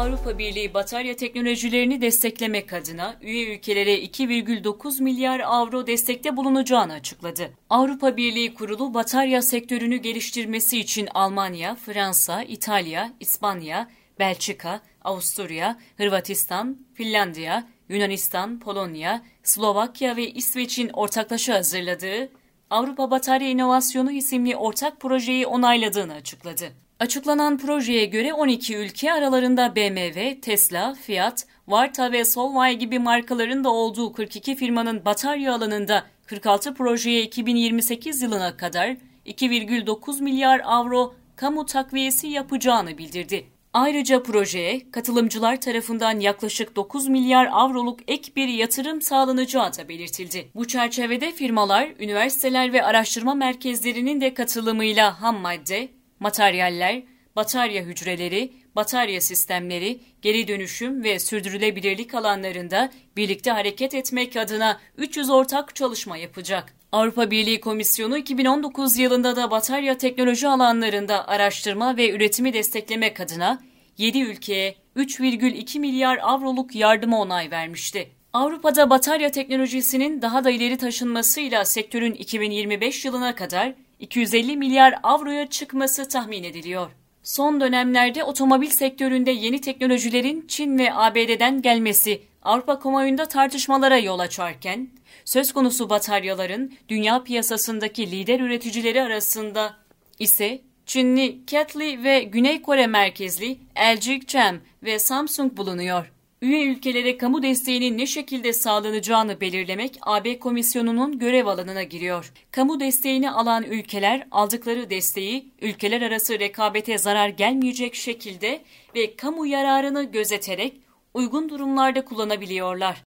Avrupa Birliği batarya teknolojilerini desteklemek adına üye ülkelere 2,9 milyar avro destekte bulunacağını açıkladı. Avrupa Birliği kurulu batarya sektörünü geliştirmesi için Almanya, Fransa, İtalya, İspanya, Belçika, Avusturya, Hırvatistan, Finlandiya, Yunanistan, Polonya, Slovakya ve İsveç'in ortaklaşa hazırladığı Avrupa Batarya İnovasyonu isimli ortak projeyi onayladığını açıkladı. Açıklanan projeye göre 12 ülke aralarında BMW, Tesla, Fiat, Varta ve Solvay gibi markaların da olduğu 42 firmanın batarya alanında 46 projeye 2028 yılına kadar 2,9 milyar avro kamu takviyesi yapacağını bildirdi. Ayrıca projeye katılımcılar tarafından yaklaşık 9 milyar avroluk ek bir yatırım sağlanacağı da belirtildi. Bu çerçevede firmalar, üniversiteler ve araştırma merkezlerinin de katılımıyla ham madde, materyaller, batarya hücreleri, batarya sistemleri, geri dönüşüm ve sürdürülebilirlik alanlarında birlikte hareket etmek adına 300 ortak çalışma yapacak. Avrupa Birliği Komisyonu 2019 yılında da batarya teknoloji alanlarında araştırma ve üretimi desteklemek adına 7 ülkeye 3,2 milyar avroluk yardıma onay vermişti. Avrupa'da batarya teknolojisinin daha da ileri taşınmasıyla sektörün 2025 yılına kadar 250 milyar avroya çıkması tahmin ediliyor. Son dönemlerde otomobil sektöründe yeni teknolojilerin Çin ve ABD'den gelmesi Avrupa kamuoyunda tartışmalara yol açarken, söz konusu bataryaların dünya piyasasındaki lider üreticileri arasında ise Çinli Catly ve Güney Kore merkezli LG Chem ve Samsung bulunuyor. Üye ülkelere kamu desteğinin ne şekilde sağlanacağını belirlemek AB Komisyonu'nun görev alanına giriyor. Kamu desteğini alan ülkeler aldıkları desteği ülkeler arası rekabete zarar gelmeyecek şekilde ve kamu yararını gözeterek uygun durumlarda kullanabiliyorlar.